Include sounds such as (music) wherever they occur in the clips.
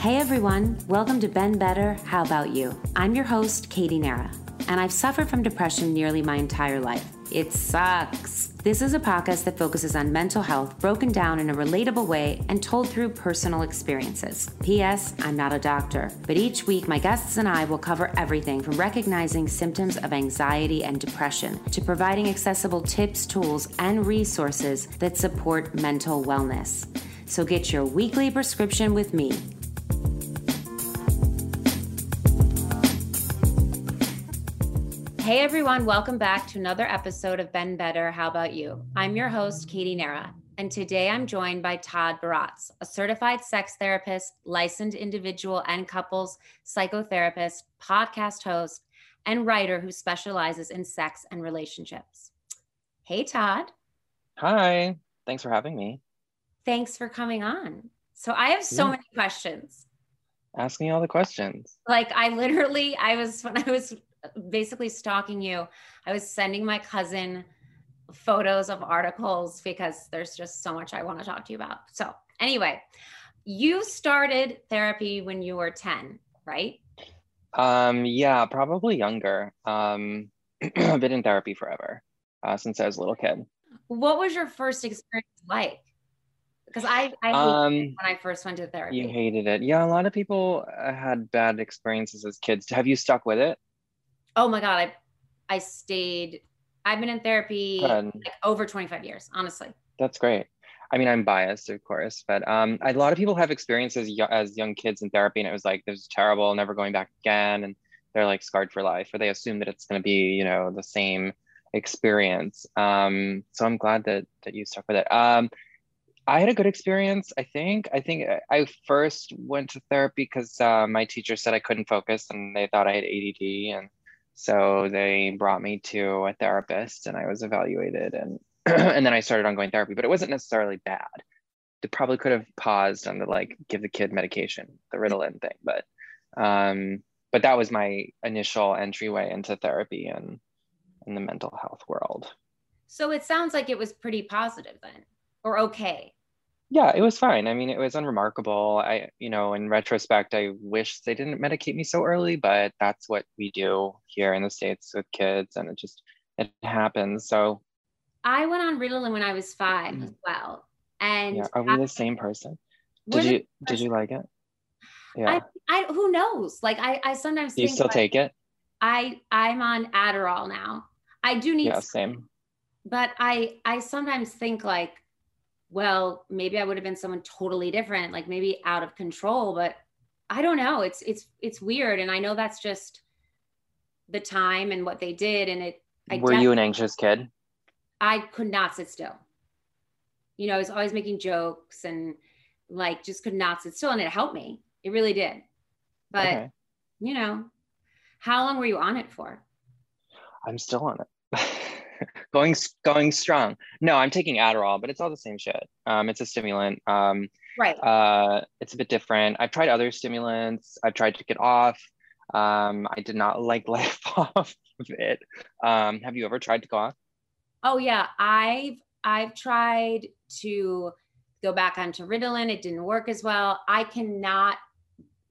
Hey everyone, welcome to Been Better, How About You? I'm your host, Katie Nara, and I've suffered from depression nearly my entire life. It sucks. This is a podcast that focuses on mental health broken down in a relatable way and told through personal experiences. P.S. I'm not a doctor, but each week my guests and I will cover everything from recognizing symptoms of anxiety and depression to providing accessible tips, tools, and resources that support mental wellness. So get your weekly prescription with me. Hey everyone, welcome back to another episode of Been Better. How about you? I'm your host, Katie Nara, and today I'm joined by Todd Baratz, a certified sex therapist, licensed individual and couples psychotherapist, podcast host, and writer who specializes in sex and relationships. Hey, Todd. Hi. Thanks for having me. Thanks for coming on. So I have so yeah. many questions. Ask me all the questions. Like I literally, I was (laughs) when I was basically stalking you. I was sending my cousin photos of articles because there's just so much I want to talk to you about. So, anyway, you started therapy when you were 10, right? Um, yeah, probably younger. Um, (clears throat) I've been in therapy forever uh, since I was a little kid. What was your first experience like? Because I, I um, when I first went to therapy. You hated it. Yeah, a lot of people uh, had bad experiences as kids. Have you stuck with it? oh my god i i stayed i've been in therapy like over 25 years honestly that's great i mean i'm biased of course but um a lot of people have experiences as young kids in therapy and it was like this is terrible never going back again and they're like scarred for life or they assume that it's going to be you know the same experience um so i'm glad that that you stuck with it um I had a good experience. I think. I think I first went to therapy because uh, my teacher said I couldn't focus, and they thought I had ADD, and so they brought me to a therapist and I was evaluated and (clears throat) and then I started ongoing therapy, but it wasn't necessarily bad. They probably could have paused on the like give the kid medication, the Ritalin thing, but um, but that was my initial entryway into therapy and in the mental health world. So it sounds like it was pretty positive then, or okay? Yeah it was fine. I mean it was unremarkable. I you know in retrospect i wish they didn't medicate me so early but that's what we do here in the states with kids and it just it happens. So i went on ritalin when i was 5 mm-hmm. as well and yeah, are we the same person? Did you did you like it? Yeah. I, I who knows? Like i i sometimes you still take it? I i'm on adderall now. I do need yeah same. but i i sometimes think like well, maybe I would have been someone totally different, like maybe out of control, but I don't know. It's it's it's weird and I know that's just the time and what they did and it I Were you an anxious kid? I could not sit still. You know, I was always making jokes and like just could not sit still and it helped me. It really did. But okay. you know, how long were you on it for? I'm still on it. (laughs) (laughs) going going strong. No, I'm taking Adderall, but it's all the same shit. Um, it's a stimulant. Um, right. Uh, it's a bit different. I've tried other stimulants. I've tried to get off. Um, I did not (laughs) like life (laughs) off of it. Um, have you ever tried to go off? Oh yeah, I've I've tried to go back onto Ritalin. It didn't work as well. I cannot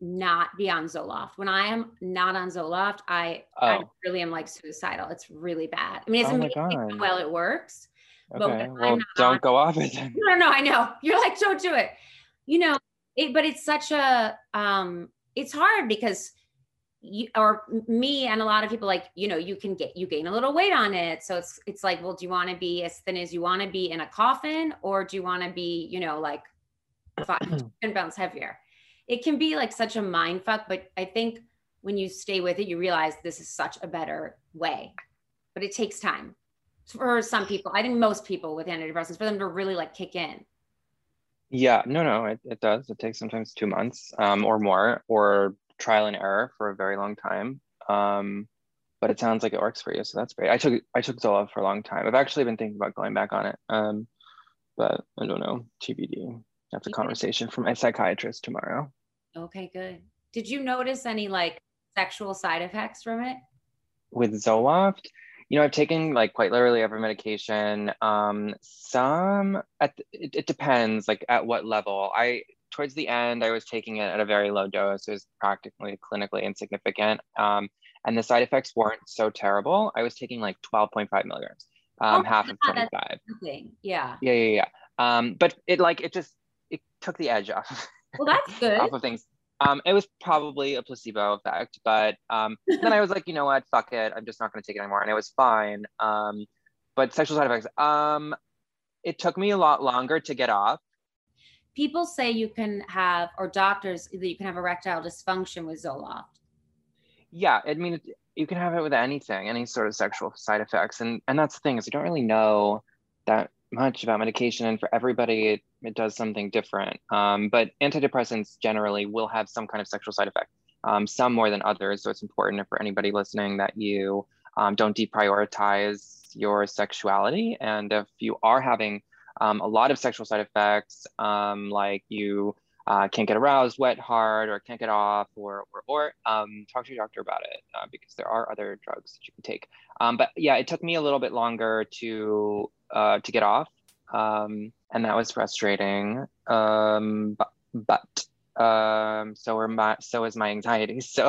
not be on Zoloft. When I am not on Zoloft, I, oh. I really am like suicidal. It's really bad. I mean, it's oh amazing how well it works. Okay. well, don't on, go off it. (laughs) No, no, I know. You're like, don't do it. You know, it, but it's such a, um, it's hard because you or me and a lot of people like, you know, you can get, you gain a little weight on it. So it's, it's like, well, do you want to be as thin as you want to be in a coffin or do you want to be, you know, like five (clears throat) pounds heavier? It can be like such a mind fuck, but I think when you stay with it, you realize this is such a better way. But it takes time for some people. I think most people with antidepressants for them to really like kick in. Yeah, no, no, it, it does. It takes sometimes two months um, or more, or trial and error for a very long time. Um, but it sounds like it works for you, so that's great. I took I took Zoloft for a long time. I've actually been thinking about going back on it, um, but I don't know. TBD. That's a conversation for my psychiatrist tomorrow. Okay, good. Did you notice any like sexual side effects from it? With Zoloft, you know, I've taken like quite literally every medication. Um, some at the, it, it depends, like at what level. I towards the end, I was taking it at a very low dose. It was practically clinically insignificant. Um, and the side effects weren't so terrible. I was taking like 12.5 milligrams, um, oh, half of 25. Yeah. Yeah, yeah, yeah. Um, but it like, it just, it took the edge off. (laughs) Well, that's (laughs) good. off of things. Um, it was probably a placebo effect, but um, (laughs) then I was like, you know what, fuck it, I'm just not going to take it anymore, and it was fine. Um, but sexual side effects, um, it took me a lot longer to get off. People say you can have, or doctors that you can have erectile dysfunction with Zoloft. Yeah, I mean, you can have it with anything, any sort of sexual side effects, and and that's the thing is you don't really know that much about medication, and for everybody, it, it does something different. Um, but antidepressants generally will have some kind of sexual side effect, um, some more than others. So it's important for anybody listening that you um, don't deprioritize your sexuality. And if you are having um, a lot of sexual side effects, um, like you uh, can't get aroused, wet hard, or can't get off, or or, or um, talk to your doctor about it uh, because there are other drugs that you can take. But yeah, it took me a little bit longer to uh, to get off, um, and that was frustrating. Um, but, but um, so were my so is my anxiety. (laughs) So,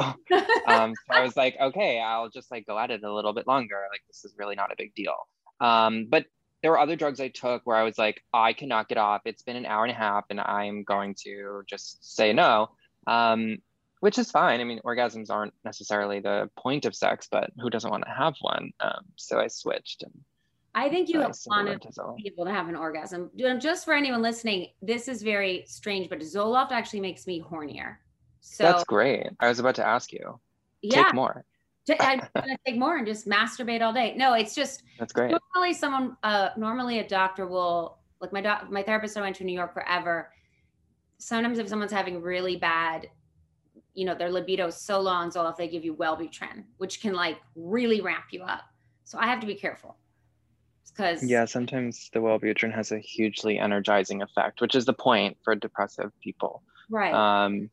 um, so I was like, okay, I'll just like go at it a little bit longer. Like this is really not a big deal. Um, but there were other drugs I took where I was like, I cannot get off. It's been an hour and a half, and I'm going to just say no. Um, which is fine. I mean, orgasms aren't necessarily the point of sex, but who doesn't want to have one? Um, so I switched. And I think you want to be able to have an orgasm. Just for anyone listening, this is very strange, but Zoloft actually makes me hornier. So that's great. I was about to ask you. Yeah. Take more. I'm gonna take more and just masturbate all day. No, it's just that's great. Normally, someone, uh, normally a doctor will like my doc, my therapist. I went to New York forever. Sometimes if someone's having really bad, you know, their libido is so low on Zoloft, they give you Wellbutrin, which can like really ramp you up. So I have to be careful because yeah sometimes the wellbutrin has a hugely energizing effect which is the point for depressive people right um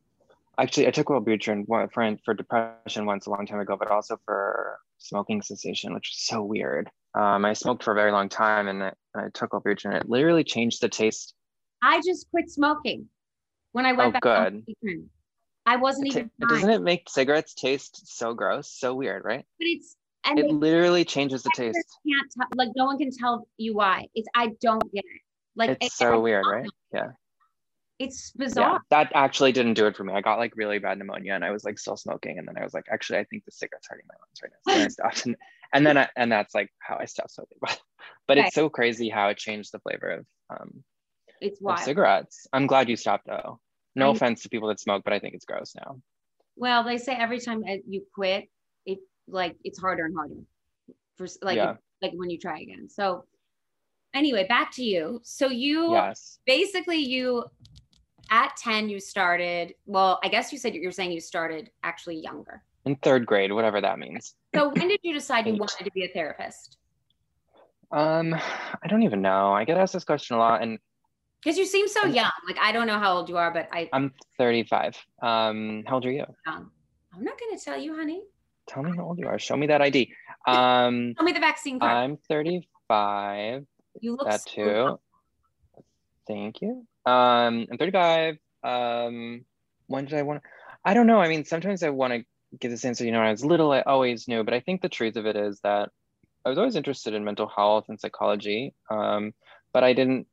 actually i took wellbutrin for, for depression once a long time ago but also for smoking cessation which is so weird um, i smoked for a very long time and I, I took wellbutrin it literally changed the taste i just quit smoking when i went oh, back good. I wasn't even. Doesn't it make cigarettes taste so gross? So weird, right? But it's and it literally changes the taste. Can't t- like no one can tell you why. It's I don't get it. Like it's so weird, right? Yeah. It's bizarre. Yeah, that actually didn't do it for me. I got like really bad pneumonia and I was like still smoking. And then I was like, actually, I think the cigarette's hurting my lungs right now. So I (laughs) stopped. And, and then I, and that's like how I stopped smoking. But, (laughs) but it's so crazy how it changed the flavor of um it's wild. cigarettes. I'm glad you stopped though. No I, offense to people that smoke, but I think it's gross now. Well, they say every time you quit, like it's harder and harder for like yeah. like when you try again. So anyway, back to you. So you yes. basically you at 10 you started well i guess you said you're saying you started actually younger in third grade whatever that means so when did you decide you (laughs) wanted to be a therapist um i don't even know i get asked this question a lot and because you seem so young like i don't know how old you are but i i'm 35 um how old are you young. i'm not going to tell you honey tell me how old you are. Show me that ID. Um, Tell me the vaccine card. I'm 35. You look that too. Thank you. Um, I'm 35. Um, when did I want? I don't know. I mean, sometimes I want to give this answer. You know, when I was little, I always knew. But I think the truth of it is that I was always interested in mental health and psychology, um, but I didn't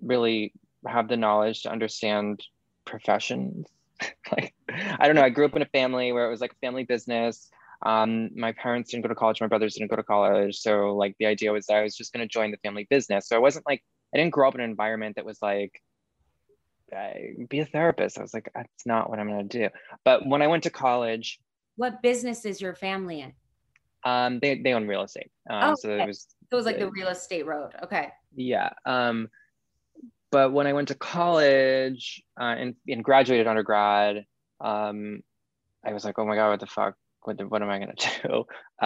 really have the knowledge to understand professions. (laughs) like, I don't know. I grew up in a family where it was like a family business. Um, my parents didn't go to college, my brothers didn't go to college. So like the idea was that I was just going to join the family business. So I wasn't like, I didn't grow up in an environment that was like, be a therapist. I was like, that's not what I'm going to do. But when I went to college, what business is your family in? Um, they, they own real estate. Um, oh, so okay. it was, it was like the real estate road. Okay. Yeah. Um, but when I went to college uh, and, and graduated undergrad, um, I was like, oh my God, what the fuck? What, what am I going (laughs) to do?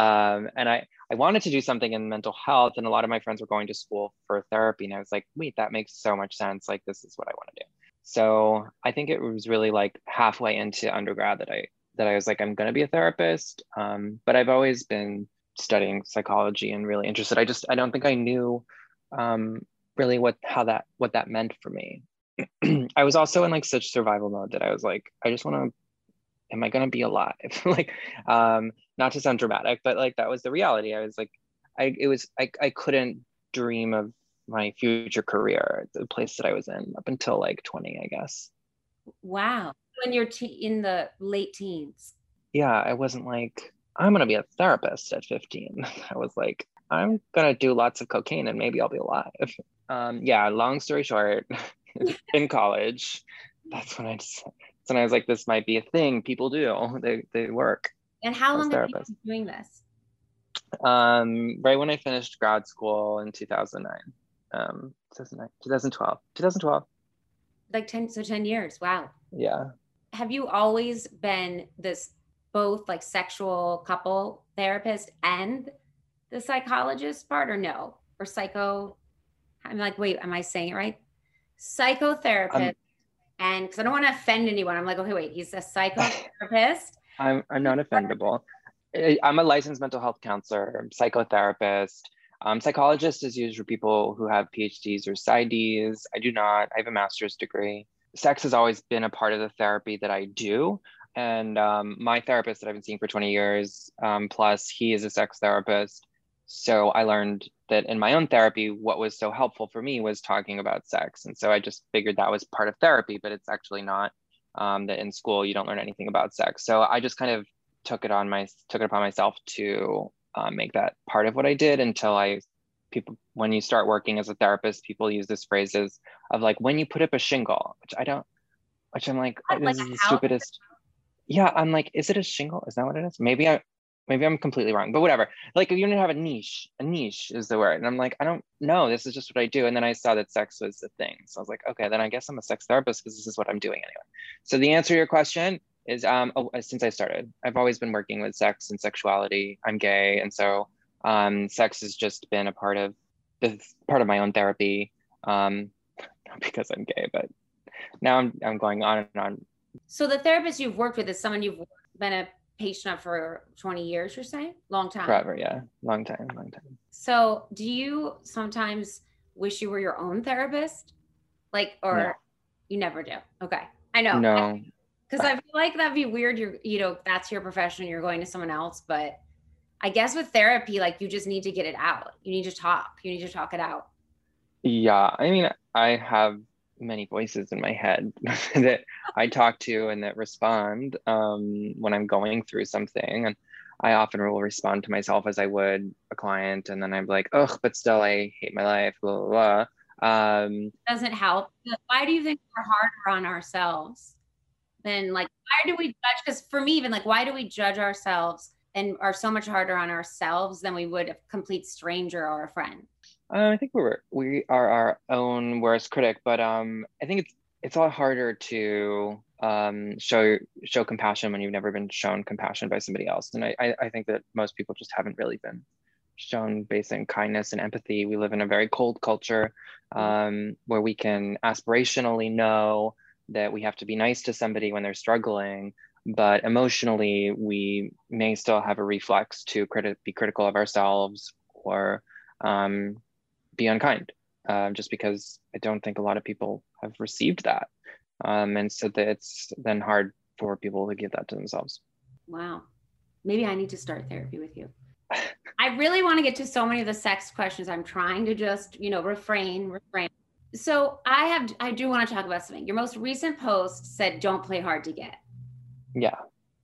Um, and I, I wanted to do something in mental health, and a lot of my friends were going to school for therapy. And I was like, wait, that makes so much sense. Like, this is what I want to do. So I think it was really like halfway into undergrad that I that I was like, I'm going to be a therapist. Um, but I've always been studying psychology and really interested. I just I don't think I knew um, really what how that what that meant for me. (clears throat) I was also in like such survival mode that I was like, I just want to am I gonna be alive? (laughs) like, um, not to sound dramatic, but like that was the reality. I was like, I it was I I couldn't dream of my future career, the place that I was in up until like 20, I guess. Wow. When you're te- in the late teens. Yeah, I wasn't like, I'm gonna be a therapist at 15. (laughs) I was like, I'm gonna do lots of cocaine and maybe I'll be alive. (laughs) Um, yeah, long story short, in college, that's when I just and I was like, this might be a thing people do. (laughs) They they work. And how long have you been doing this? Um, right when I finished grad school in 2009. Um, 2009, 2012, 2012. Like 10, so 10 years. Wow. Yeah. Have you always been this both like sexual couple therapist and the psychologist part or no? Or psycho? I'm like, wait, am I saying it right? Psychotherapist. Um, and because I don't want to offend anyone, I'm like, okay, wait, he's a psychotherapist. (laughs) I'm, I'm not offendable. I'm a licensed mental health counselor, psychotherapist. Um, psychologist is used for people who have PhDs or PsyDs. I do not. I have a master's degree. Sex has always been a part of the therapy that I do. And um, my therapist that I've been seeing for 20 years, um, plus he is a sex therapist. So I learned that in my own therapy, what was so helpful for me was talking about sex. And so I just figured that was part of therapy, but it's actually not. Um, that in school you don't learn anything about sex. So I just kind of took it on my took it upon myself to um, make that part of what I did until I people when you start working as a therapist, people use this phrases of like when you put up a shingle, which I don't, which I'm like, this like is the stupidest. Yeah, I'm like, is it a shingle? Is that what it is? Maybe I maybe I'm completely wrong, but whatever. Like you don't have a niche. A niche is the word. And I'm like, I don't know. This is just what I do. And then I saw that sex was the thing. So I was like, okay, then I guess I'm a sex therapist because this is what I'm doing anyway. So the answer to your question is um oh, since I started, I've always been working with sex and sexuality. I'm gay. And so um sex has just been a part of the part of my own therapy. Um (laughs) not because I'm gay, but now I'm I'm going on and on. So the therapist you've worked with is someone you've been a patient up for 20 years, you're saying? Long time. Forever, yeah. Long time, long time. So do you sometimes wish you were your own therapist? Like, or no. you never do? Okay. I know. No. (laughs) Because I feel like that'd be weird. You're, you know, that's your profession, you're going to someone else. But I guess with therapy, like you just need to get it out. You need to talk. You need to talk it out. Yeah. I mean, I have many voices in my head (laughs) that I talk to and that respond um, when I'm going through something. And I often will respond to myself as I would a client. And then I'm like, ugh, but still, I hate my life, blah, blah, blah. Um, Doesn't help. Why do you think we're harder on ourselves than like, why do we judge? Because for me, even like, why do we judge ourselves and are so much harder on ourselves than we would a complete stranger or a friend? Uh, I think we're we are our own worst critic, but um, I think it's it's a lot harder to um, show show compassion when you've never been shown compassion by somebody else. And I, I think that most people just haven't really been shown basic kindness and empathy. We live in a very cold culture mm-hmm. um, where we can aspirationally know that we have to be nice to somebody when they're struggling, but emotionally we may still have a reflex to criti- be critical of ourselves or um, be unkind, uh, just because I don't think a lot of people have received that. Um, and so that it's then hard for people to give that to themselves. Wow. Maybe I need to start therapy with you. (laughs) I really want to get to so many of the sex questions. I'm trying to just, you know, refrain, refrain. So I have, I do want to talk about something. Your most recent post said, don't play hard to get. Yeah.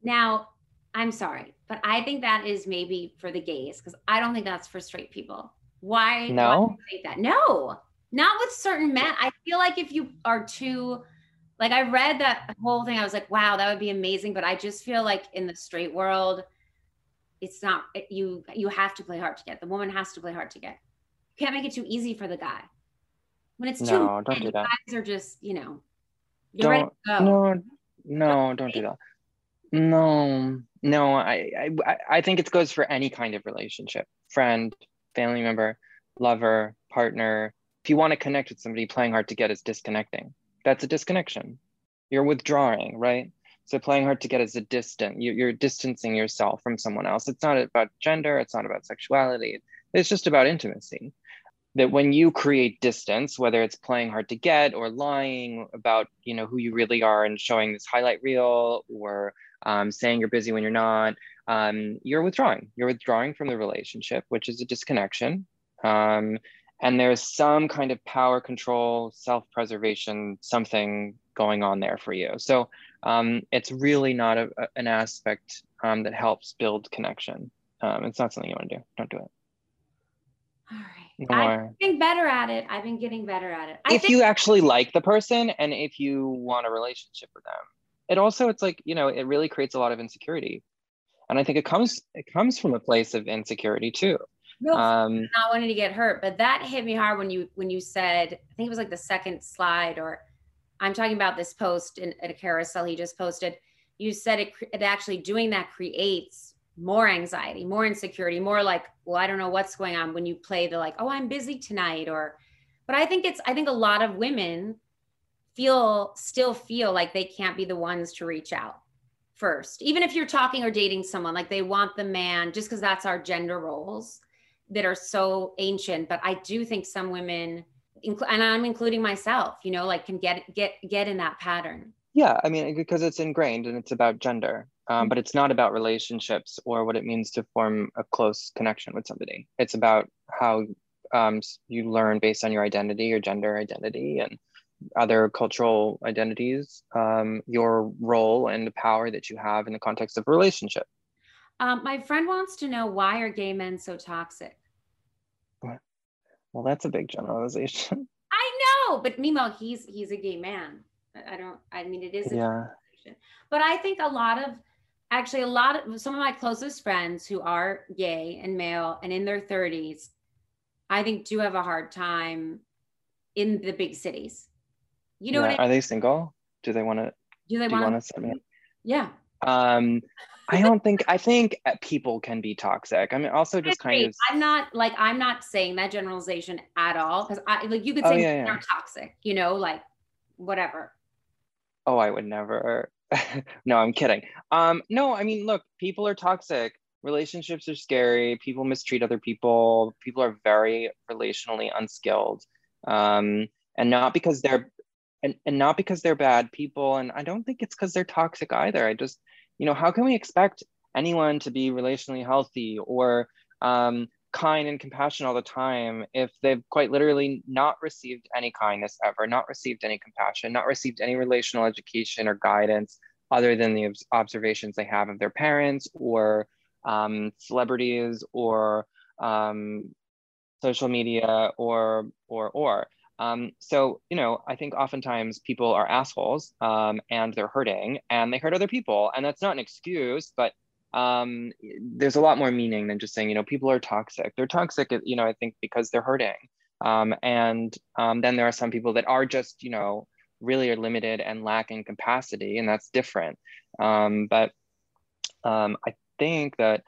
Now, I'm sorry, but I think that is maybe for the gays because I don't think that's for straight people. Why? No. Why say that? No, not with certain men. I feel like if you are too, like I read that whole thing, I was like, wow, that would be amazing. But I just feel like in the straight world, it's not you. You have to play hard to get. The woman has to play hard to get. You can't make it too easy for the guy. When it's too, no, don't do that. Guys are just, you know, don't, No, no, don't do that. No, no, I, I, I think it goes for any kind of relationship, friend, family member, lover, partner. If you want to connect with somebody, playing hard to get is disconnecting. That's a disconnection. You're withdrawing, right? So playing hard to get is a distant. You're distancing yourself from someone else. It's not about gender. It's not about sexuality. It's just about intimacy. that when you create distance whether it's playing hard to get or lying about you know who you really are and showing this highlight reel or um, saying you're busy when you're not um, you're withdrawing. You're withdrawing from the relationship which is a disconnection. Um, and there's some kind of power control self-preservation something going on there for you. So um, it's really not a, a, an aspect um, that helps build connection. Um, it's not something you want to do. Don't do it. All right I've been better at it. I've been getting better at it. I if you actually like the person and if you want a relationship with them, it also it's like you know it really creates a lot of insecurity, and I think it comes it comes from a place of insecurity too. No, um, not wanting to get hurt, but that hit me hard when you when you said I think it was like the second slide or I'm talking about this post in, at a carousel he just posted. You said it, it actually doing that creates more anxiety, more insecurity, more like, well, I don't know what's going on when you play the like, oh, I'm busy tonight or but I think it's I think a lot of women feel still feel like they can't be the ones to reach out first. Even if you're talking or dating someone, like they want the man just because that's our gender roles that are so ancient, but I do think some women and I'm including myself, you know, like can get get get in that pattern. Yeah, I mean, because it's ingrained and it's about gender um, but it's not about relationships or what it means to form a close connection with somebody. It's about how um, you learn based on your identity, your gender identity, and other cultural identities, um, your role and the power that you have in the context of a relationship. Um, my friend wants to know why are gay men so toxic? Well, that's a big generalization. (laughs) I know, but meanwhile, he's he's a gay man. I don't. I mean, it is. yeah. But I think a lot of actually a lot of some of my closest friends who are gay and male and in their 30s i think do have a hard time in the big cities you know yeah. I mean? are they single do they want to do they want to yeah um I don't think I think uh, people can be toxic. I mean, also just kind of. I'm not like I'm not saying that generalization at all because I like you could oh, say oh, yeah, yeah. toxic, you know, like whatever. Oh, I would never. (laughs) no, I'm kidding. Um, no, I mean, look, people are toxic. Relationships are scary. People mistreat other people. People are very relationally unskilled. Um, and not because they're and, and not because they're bad people. And I don't think it's because they're toxic either. I just, you know, how can we expect anyone to be relationally healthy or um, kind and compassionate all the time if they've quite literally not received any kindness ever, not received any compassion, not received any relational education or guidance other than the observations they have of their parents or um, celebrities or um, social media or or or um, so you know i think oftentimes people are assholes um, and they're hurting and they hurt other people and that's not an excuse but um, there's a lot more meaning than just saying, you know, people are toxic. They're toxic, you know, I think because they're hurting. Um, and um, then there are some people that are just, you know, really are limited and lacking capacity, and that's different. Um, but I think that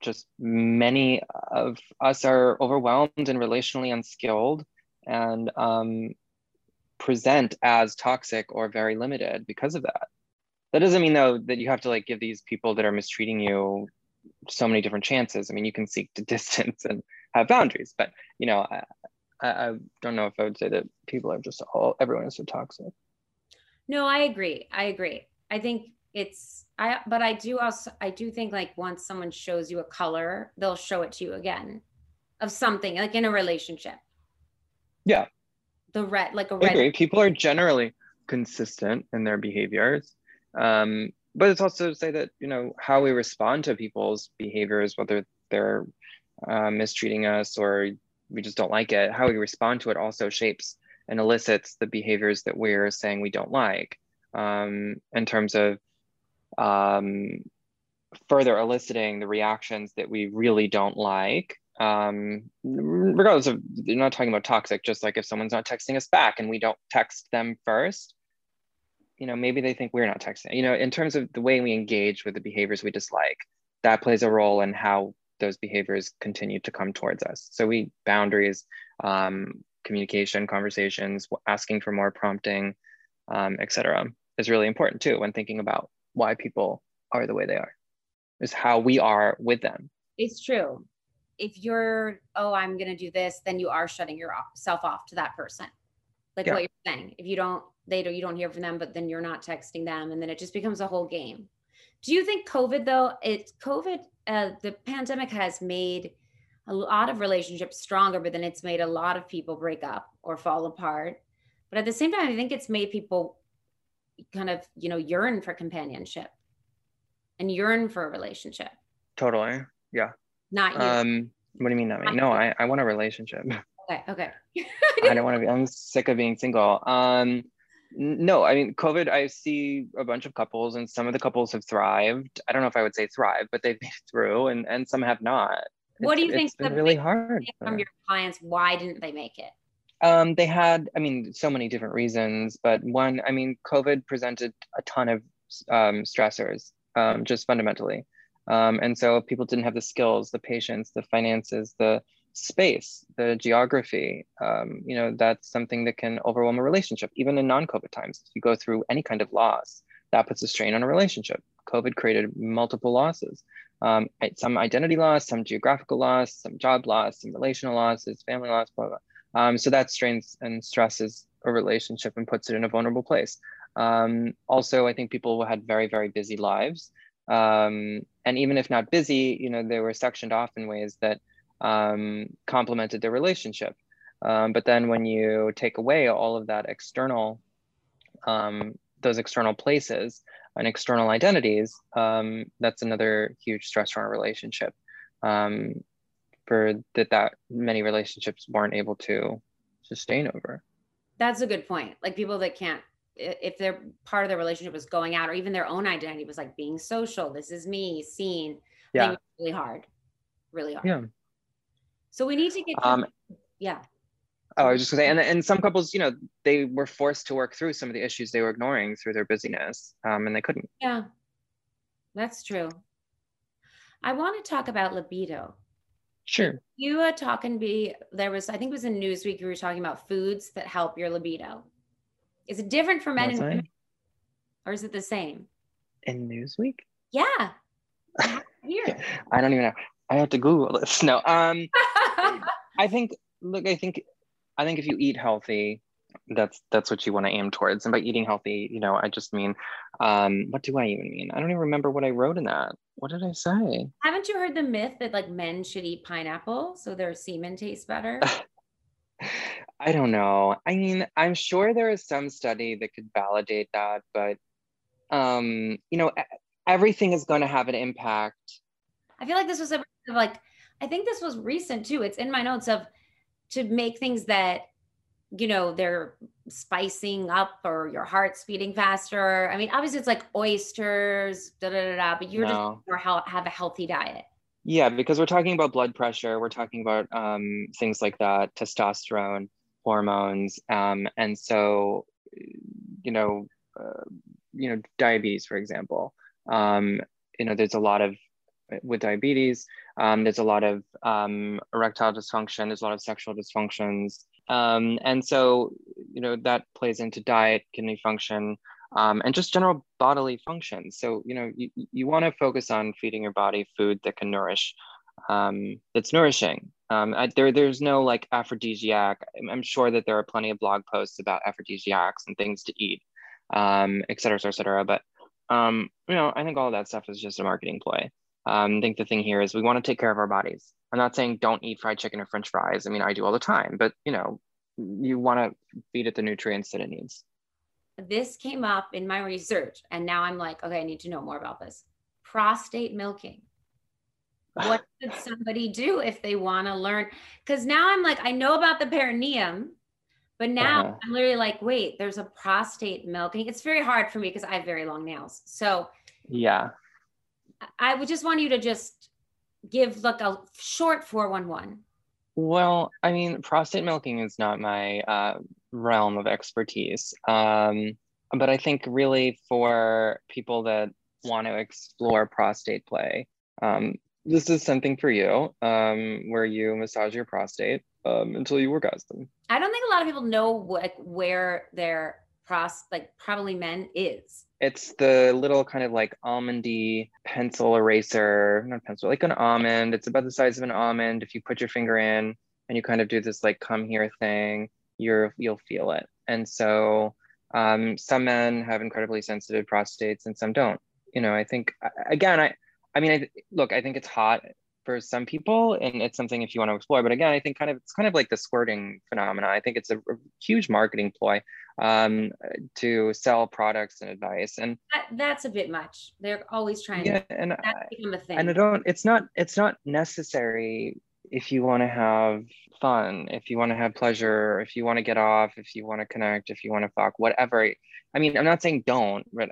just many of us are overwhelmed and relationally unskilled and um, present as toxic or very limited because of that. That doesn't mean though that you have to like give these people that are mistreating you so many different chances. I mean you can seek to (laughs) distance and have boundaries but you know I, I, don't know if i would say that people are just all everyone is so toxic. No i agree. I agree. I think it's i but i do also i do think like once someone shows you a color they'll show it to you again of something like in a relationship yeah the red like a red I agree. people are generally consistent in their behaviors um, but it's also to say that you know how we respond to people's behaviors, whether they're uh, mistreating us or we just don't like it, how we respond to it also shapes and elicits the behaviors that we're saying we don't like. Um, in terms of um, further eliciting the reactions that we really don't like. Um, regardless of, you're not talking about toxic, just like if someone's not texting us back and we don't text them first, you know, maybe they think we're not texting. You know, in terms of the way we engage with the behaviors we dislike, that plays a role in how those behaviors continue to come towards us. So we boundaries, um, communication, conversations, asking for more prompting, um, etc., is really important too when thinking about why people are the way they are. Is how we are with them. It's true. If you're oh i'm going to do this then you are shutting yourself off to that person. Like Yeah. what you're saying if you don't they don't you don't hear from them but then you're not texting them and then it just becomes a whole game. Do you think covid though it covid uh, the pandemic has made a lot of relationships stronger but then it's made a lot of people break up or fall apart. But at the same time i think it's made people kind of you know yearn for companionship and yearn for a relationship. Totally. Not you Um, what do you mean not me? No, I, I want a relationship. (laughs) okay okay I don't want to be, I'm sick of being single. Um, no, I mean, COVID, I see a bunch of couples and some of the couples have thrived. I don't know if I would say thrive, but they've made (laughs) it through and, and some have not. What do you think It's been really hard. from your clients why didn't they make it Um, they had, I mean, so many different reasons, but one, I mean, COVID presented a ton of um, stressors, um, just fundamentally. Um, and so people didn't have the skills, the patience, the finances, the space, the geography. Um, you know, that's something that can overwhelm a relationship, even in non-COVID times. If you go through any kind of loss, that puts a strain on a relationship. COVID created multiple losses. Um, some identity loss, some geographical loss, some job loss, some relational losses, family loss, blah, blah. Um, so that strains and stresses a relationship and puts it in a vulnerable place. Um, also, I think people had very, very busy lives. Um, and even if not busy, you know, they were sectioned off in ways that um, complemented their relationship. Um, but then when you take away all of that external, um, those external places and external identities, um, that's another huge stressor on a relationship. Um, for that, that many relationships weren't able to sustain over. That's a good point. Like people that can't, if their part of their relationship was going out, or even their own identity was like being social. This is me, seen. Yeah. really hard, really hard. Yeah. So we need to get. Um, yeah. Oh, I was just gonna say, and, and some couples, you know, they were forced to work through some of the issues they were ignoring through their busyness, um, and they couldn't. Yeah. That's true. I want to talk about libido. Sure. You were talking be there was I think it was in Newsweek you were talking about foods that help your libido. Is it different for men Was and I? women, or is it the same? In Newsweek? Yeah. (laughs) I Here. I don't even know. I have to Google this. No. Um, I (laughs) think. Look, I think. I think if you eat healthy, that's that's what you want to aim towards. And by eating healthy, you know, I just mean, um, what do I even mean? I don't even remember what I wrote in that. What did I say? Haven't you heard the myth that like men should eat pineapple so their semen tastes better? (laughs) I don't know. I mean, I'm sure there is some study that could validate that, but um, you know, everything is going to have an impact. I feel like this was a like I think this was recent too. It's in my notes of to make things that you know they're spicing up or your heart's beating faster. I mean, obviously it's like oysters, da da da da. But you're just No. more how have a healthy diet. Yeah, because we're talking about blood pressure, we're talking about um, things like that, testosterone, hormones, um, and so, you know, uh, you know, diabetes, for example. Um, you know, there's a lot of with diabetes. Um, there's a lot of um, erectile dysfunction. There's a lot of sexual dysfunctions, um, and so you know that plays into diet, kidney function, um, and just general bodily function. So, you know, you, you want to focus on feeding your body food that can nourish, um, that's nourishing. Um, I, there, there's no like aphrodisiac. I'm, I'm sure that there are plenty of blog posts about aphrodisiacs and things to eat, um, et cetera, et cetera, et cetera. But, um, you know, I think all that stuff is just a marketing ploy. Um, I think the thing here is we want to take care of our bodies. I'm not saying don't eat fried chicken or French fries. I mean, I do all the time, but you know, you want to feed it the nutrients that it needs. This came up in my research, and now I'm like, okay, I need to know more about this. Prostate milking. What should somebody do if they want to learn? Because now I'm like, I know about the perineum, but now Uh-huh. I'm literally like, wait, there's a prostate milking. It's very hard for me because I have very long nails. So Yeah. I would just want you to just give like a short 411. Well, I mean, prostate milking is not my uh, realm of expertise. Um, but I think really for people that want to explore prostate play, um, this is something for you um, where you massage your prostate um, until you orgasm. I don't think a lot of people know what, where their pros like probably men is? It's the little kind of like almondy pencil eraser, not pencil, like an almond. It's about the size of an almond. If you put your finger in and you kind of do this like come here thing, you're you'll feel it. And so um, some men have incredibly sensitive prostates and some don't. You know, I think again, I I mean, I, look, I think it's hot for some people and it's something if you want to explore but again i think kind of it's kind of like the squirting phenomena. I think it's a, a huge marketing ploy um, to sell products and advice and that, that's a bit much. They're always trying yeah, to and I, and i don't it's not it's not necessary if you want to have fun if you want to have pleasure if you want to get off if you want to connect if you want to fuck whatever. I mean i'm not saying don't but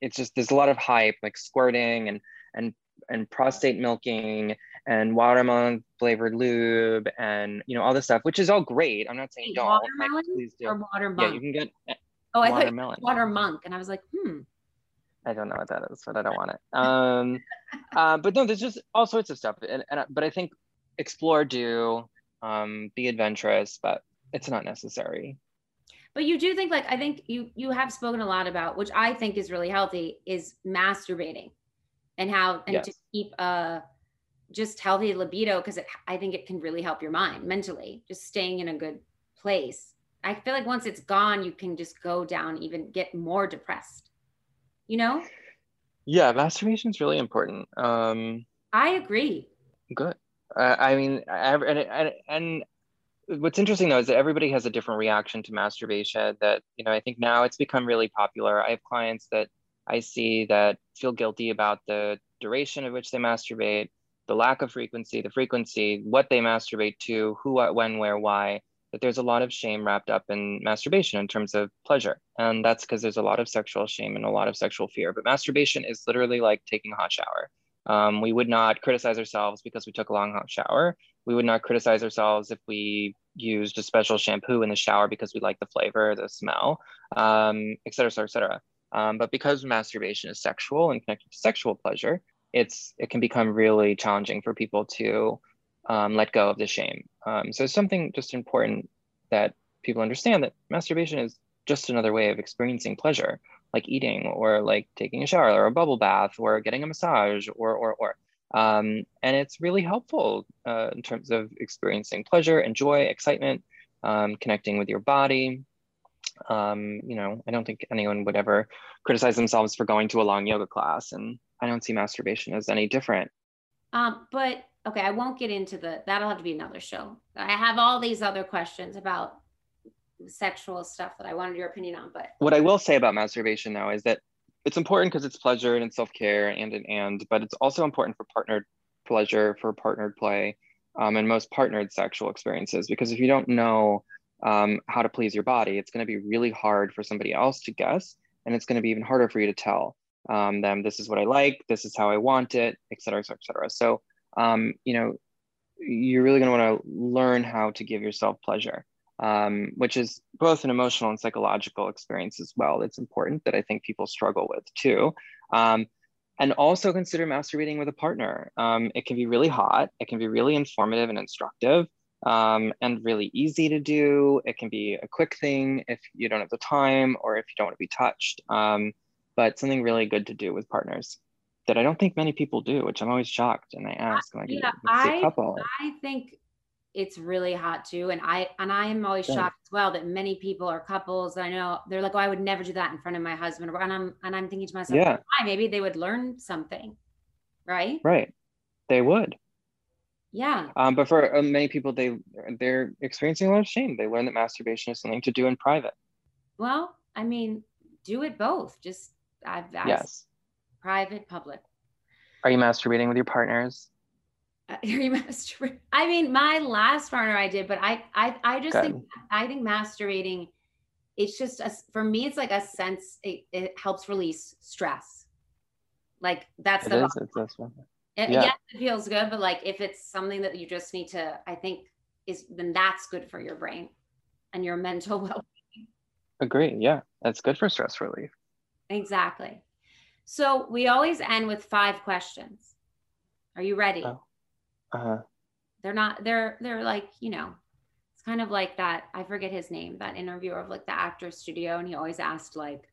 it's just there's a lot of hype like squirting and and and prostate milking and watermelon flavored lube and you know all this stuff, which is all great. I'm not saying don't. Watermelon like, please do. or water monk? Yeah, you can get. Oh, I watermelon. thought water monk, and I was like, hmm. I don't know what that is, but I don't want it. Um, (laughs) uh, but no, there's just all sorts of stuff, and, and but I think explore, do, um, be adventurous, but it's not necessary. But you do think like I think you you have spoken a lot about, which I think is really healthy, is masturbating and how and yes. to keep a just healthy libido because I think it can really help your mind mentally, just staying in a good place. I feel like once it's gone, you can just go down, even get more depressed. You know? Yeah, masturbation is really important. Um, I agree. Good. Uh, I mean, I, and, and, and what's interesting though is that everybody has a different reaction to masturbation. That you know, I think now it's become really popular. I have clients that I see that feel guilty about the duration of which they masturbate, the lack of frequency, the frequency, what they masturbate to, who, what, when, where, why, that there's a lot of shame wrapped up in masturbation in terms of pleasure. And that's because there's a lot of sexual shame and a lot of sexual fear. But masturbation is literally like taking a hot shower. Um, we would not criticize ourselves because we took a long hot shower. We would not criticize ourselves if we used a special shampoo in the shower because we like the flavor, the smell, um, et cetera, et cetera, et cetera. Um, but because masturbation is sexual and connected to sexual pleasure, it's it can become really challenging for people to um, let go of the shame. Um, so it's something just important that people understand that masturbation is just another way of experiencing pleasure, like eating or like taking a shower or a bubble bath or getting a massage or or or. Um, and it's really helpful uh, in terms of experiencing pleasure and joy, excitement, um, connecting with your body, um, you know, I don't think anyone would ever criticize themselves for going to a long yoga class, and I don't see masturbation as any different. Um, but okay, I won't get into the. That'll have to be another show. I have all these other questions about sexual stuff that I wanted your opinion on. But what I will say about masturbation now is that it's important because it's pleasure and it's self care and and and, but it's also important for partnered pleasure, for partnered play, um, and most partnered sexual experiences. Because if you don't know um, how to please your body, it's going to be really hard for somebody else to guess. And it's going to be even harder for you to tell um, them, this is what I like, this is how I want it, et cetera, et cetera, et cetera. So, um, you know, you're really going to want to learn how to give yourself pleasure, um, which is both an emotional and psychological experience as well. It's important that I think people struggle with too. Um, and also consider masturbating with a partner. Um, it can be really hot, it can be really informative and instructive um, and really easy to do. It can be a quick thing if you don't have the time or if you don't want to be touched, um, but something really good to do with partners that I don't think many people do, which I'm always shocked. And I ask, like, yeah, I. I think it's really hot too. And I, and I am always yeah. shocked as well that many people or couples that I know, they're like, oh, I would never do that in front of my husband. And I'm, and I'm thinking to myself, yeah. why? Maybe they would learn something. Right. Right. They would. Yeah. Um, but for uh, many people, they they're experiencing a lot of shame. They learn that masturbation is something to do in private. Well, I mean, do it both. Just I've asked yes. private, public. Are you masturbating with your partners? Uh, (laughs) are you masturbating? I mean, my last partner I did, but I I I just Good. think I think masturbating. It's just a, for me. It's like a sense. It, it helps release stress. Like that's it the. Is, it, yeah. Yes, it feels good, but like if it's something that you just need to, I think is then that's good for your brain and your (laughs) mental well-being. Agree. Yeah, that's good for stress relief. Exactly. So we always end with five questions. Are you ready? Oh. Uh-huh. They're not. They're they're like you know, it's kind of like that. I forget his name, that interviewer of like the actor studio. And he always asked, like,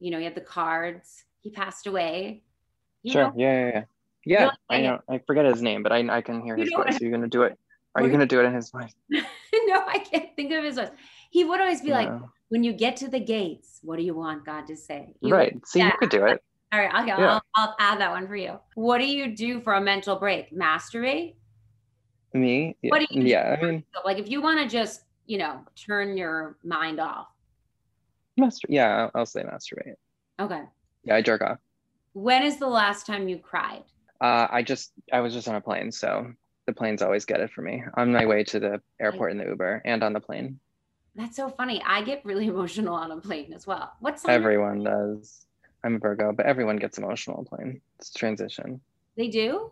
you know, he had the cards. He passed away. You sure. know? Yeah, yeah, yeah. Yeah? I know. I forget his name, but I I can hear You his voice. Are you gonna do it? Are you gonna do it in his voice? (laughs) no, I can't think of his voice. He would always be like, when you get to the gates, what do you want God to say? You- right. See, yeah. you could do it. (laughs) All right, I'll, Yeah. I'll, I'll add that one for you. What do you do for a mental break? Masturbate? Me? Yeah. What do you do? yeah, I mean, like if you want to just, you know, turn your mind off. master. Yeah, I'll, I'll say masturbate. Okay. Yeah, I jerk off. When is the last time you cried? Uh, I just I was just on a plane, so the planes always get it for me. On my way to the airport in the Uber and on the plane. That's so funny. I get really (laughs) emotional on a plane as well. What's Everyone does. I'm a Virgo, but everyone gets emotional on a plane. It's transition. They do?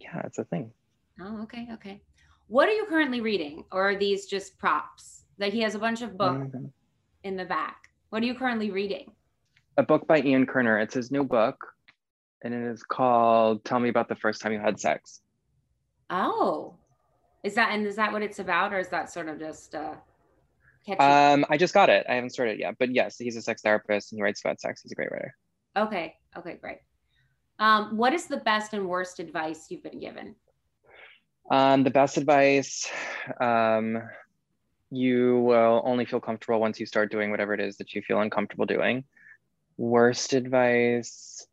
Yeah, it's a thing. Oh, okay, okay. What are you currently reading? Or are these just props? That he has a bunch of books Mhm. in the back. What are you currently reading? A book by Ian Kerner. It's his new book, and it is called "Tell Me About the First Time You Had Sex." Oh. Is that and is that what it's about, or is that sort of just uh catchy? Um, I just got it. I haven't started it yet, but yes, he's a sex therapist and he writes about sex. He's a great writer. okay, okay, great. Um, what is the best and worst advice you've been given? Um, the best advice, um, you will only feel comfortable once you start doing whatever it is that you feel uncomfortable doing. Worst advice,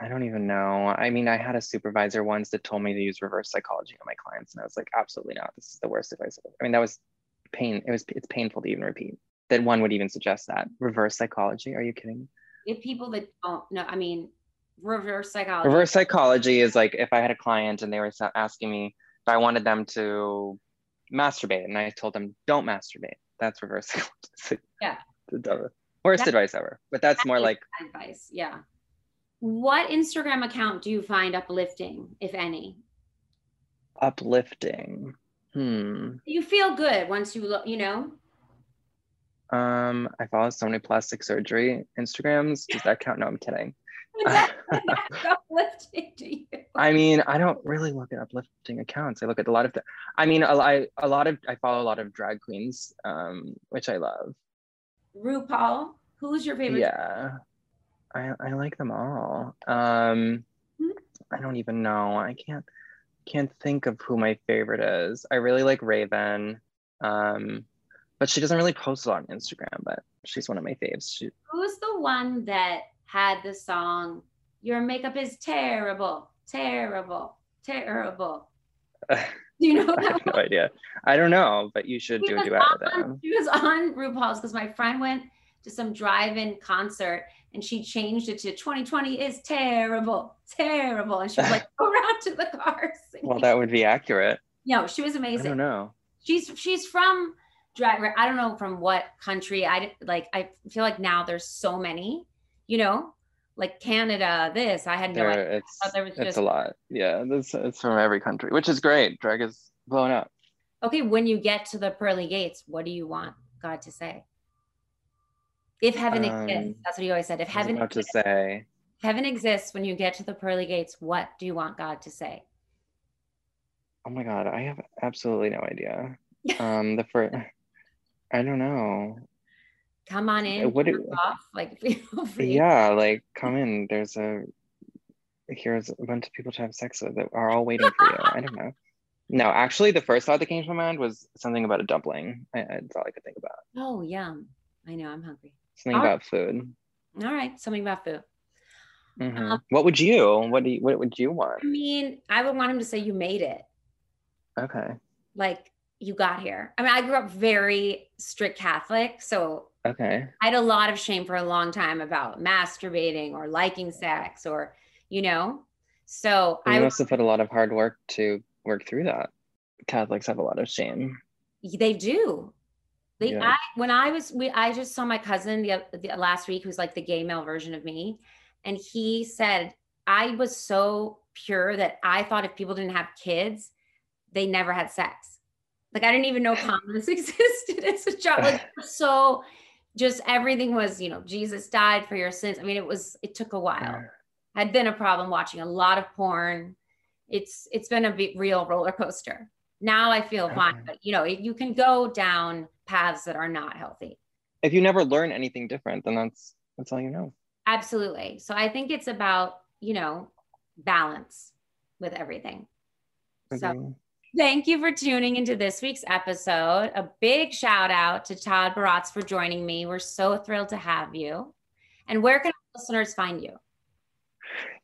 I don't even know. I mean, I had a supervisor once that told me to use reverse psychology on my clients, and I was like, absolutely not. This is the worst advice. I mean, that was pain. It was it's painful to even repeat that one would even suggest that reverse psychology. Are you kidding? If people that don't know, I mean, reverse psychology. Reverse psychology is like if I had a client and they were asking me if I wanted them to masturbate, and I told them don't masturbate. That's reverse (laughs) psychology. Yeah. Worst That- advice ever. But that's That more like advice. Yeah. What Instagram account do you find uplifting, if any? uplifting. Hmm. You feel good once you look, you know? Um, I follow so many plastic surgery Instagrams. Does that count? No, I'm kidding. (laughs) That's uplifting to you. (laughs) I mean, I don't really look at uplifting accounts. I look at a lot of, the, I mean, a, I, a lot of, I follow a lot of drag queens, um, which I love. RuPaul, who's your favorite? Yeah, I, I like them all. Um, Hmm. I don't even know. I can't, can't think of who my favorite is. I really like Raven, um, but she doesn't really post a lot on Instagram. But she's one of my faves. She, Who's the one that had the song, Your makeup is terrible, terrible, terrible? (laughs) Do you know I that have no idea. I don't know, but you should She do a duet with them. She was on RuPaul's because my friend went to some drive-in concert and she changed it to 2020 is terrible, terrible. And she was like, (laughs) go around to the cars. (laughs) Well, that would be accurate. no, she was amazing. I don't know. she's she's from drag i don't know from what country i like i feel like now there's so many you know like canada this i had no There, idea it's there was it's just- a lot. Yeah, it's it's from every country, which is great. Drag is blown up. okay when you get to the pearly gates what do you want god to say if heaven Um, exists that's what he always said if heaven about to exists, say. heaven exists when you get to the pearly gates what do you want god to say Oh my god, I have absolutely no idea. (laughs) Um, the first, I don't know. come on in What do- off like (laughs) Yeah, like come in. There's a here's a bunch of people to have sex with that are all waiting for you. I don't know. No, actually, the first thought that came to my mind was something about a dumpling. I, I- that's all I could think about. oh yum i know i'm hungry Something All about food. all right something about food Mhm. Um, what would you? What do you? What would you want? I mean, I would want him to say you made it. Okay. Like you got here. I mean, I grew up very strict Catholic, so Okay. I had a lot of shame for a long time about masturbating or liking sex or, you know. So You I must have put a lot of hard work to work through that. Catholics have a lot of shame. they do. They Yeah. I when I was we I just saw my cousin the, the last week who's like the gay male version of me and he said I was so pure that I thought if people didn't have kids they never had sex. Like I didn't even know (laughs) condoms (laughs) existed as a child. Like so just everything was, you know, Jesus died for your sins. I mean, it was it took a while. Had been a problem watching a lot of porn. It's it's been a real roller coaster. Now I feel fine, but you know, you can go down paths that are not healthy. If you never learn anything different, then that's that's all you know. Absolutely. So I think it's about, you know, balance with everything. So thank you for tuning into this week's episode. A big shout out to Todd Baratz for joining me. We're so thrilled to have you. And where can listeners find you?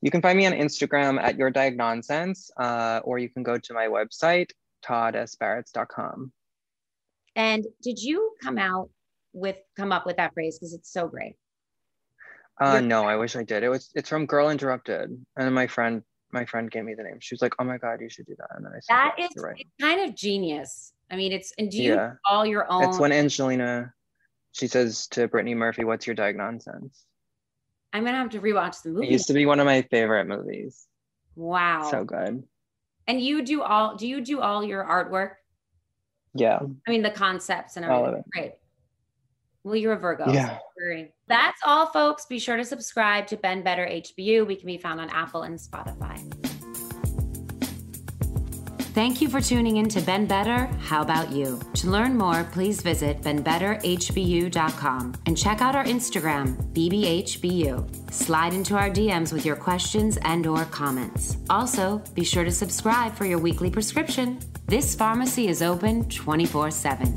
You can find me on Instagram at your diagnonsense, uh, or you can go to my website, toddbaratz.com. And did you come out with come up with that phrase because it's so great? Uh, no, I wish I did. It was it's from Girl Interrupted, and my friend my friend gave me the name. She was like, "Oh my god, you should do that." And then I said, "That is right. kind of genius." I mean, it's and do you yeah. all your own? It's when Angelina, she says to Brittany Murphy, "What's your diagnosis?" I'm gonna have to rewatch the movie. It used to be one of my favorite movies. Wow, so good. And you do all? Do you do all your artwork? Yeah. I mean, the concepts and everything. All of it. Great. Well, you're a Virgo. Yeah. So That's all, folks. Be sure to subscribe to Been Better HBU. We can be found on Apple and Spotify. Thank you for tuning in to Been Better. How about you? To learn more, please visit beenbetterhbu.com and check out our Instagram, bbhbu. Slide into our DMs with your questions and or comments. Also, be sure to subscribe for your weekly prescription. This pharmacy is open 24/7.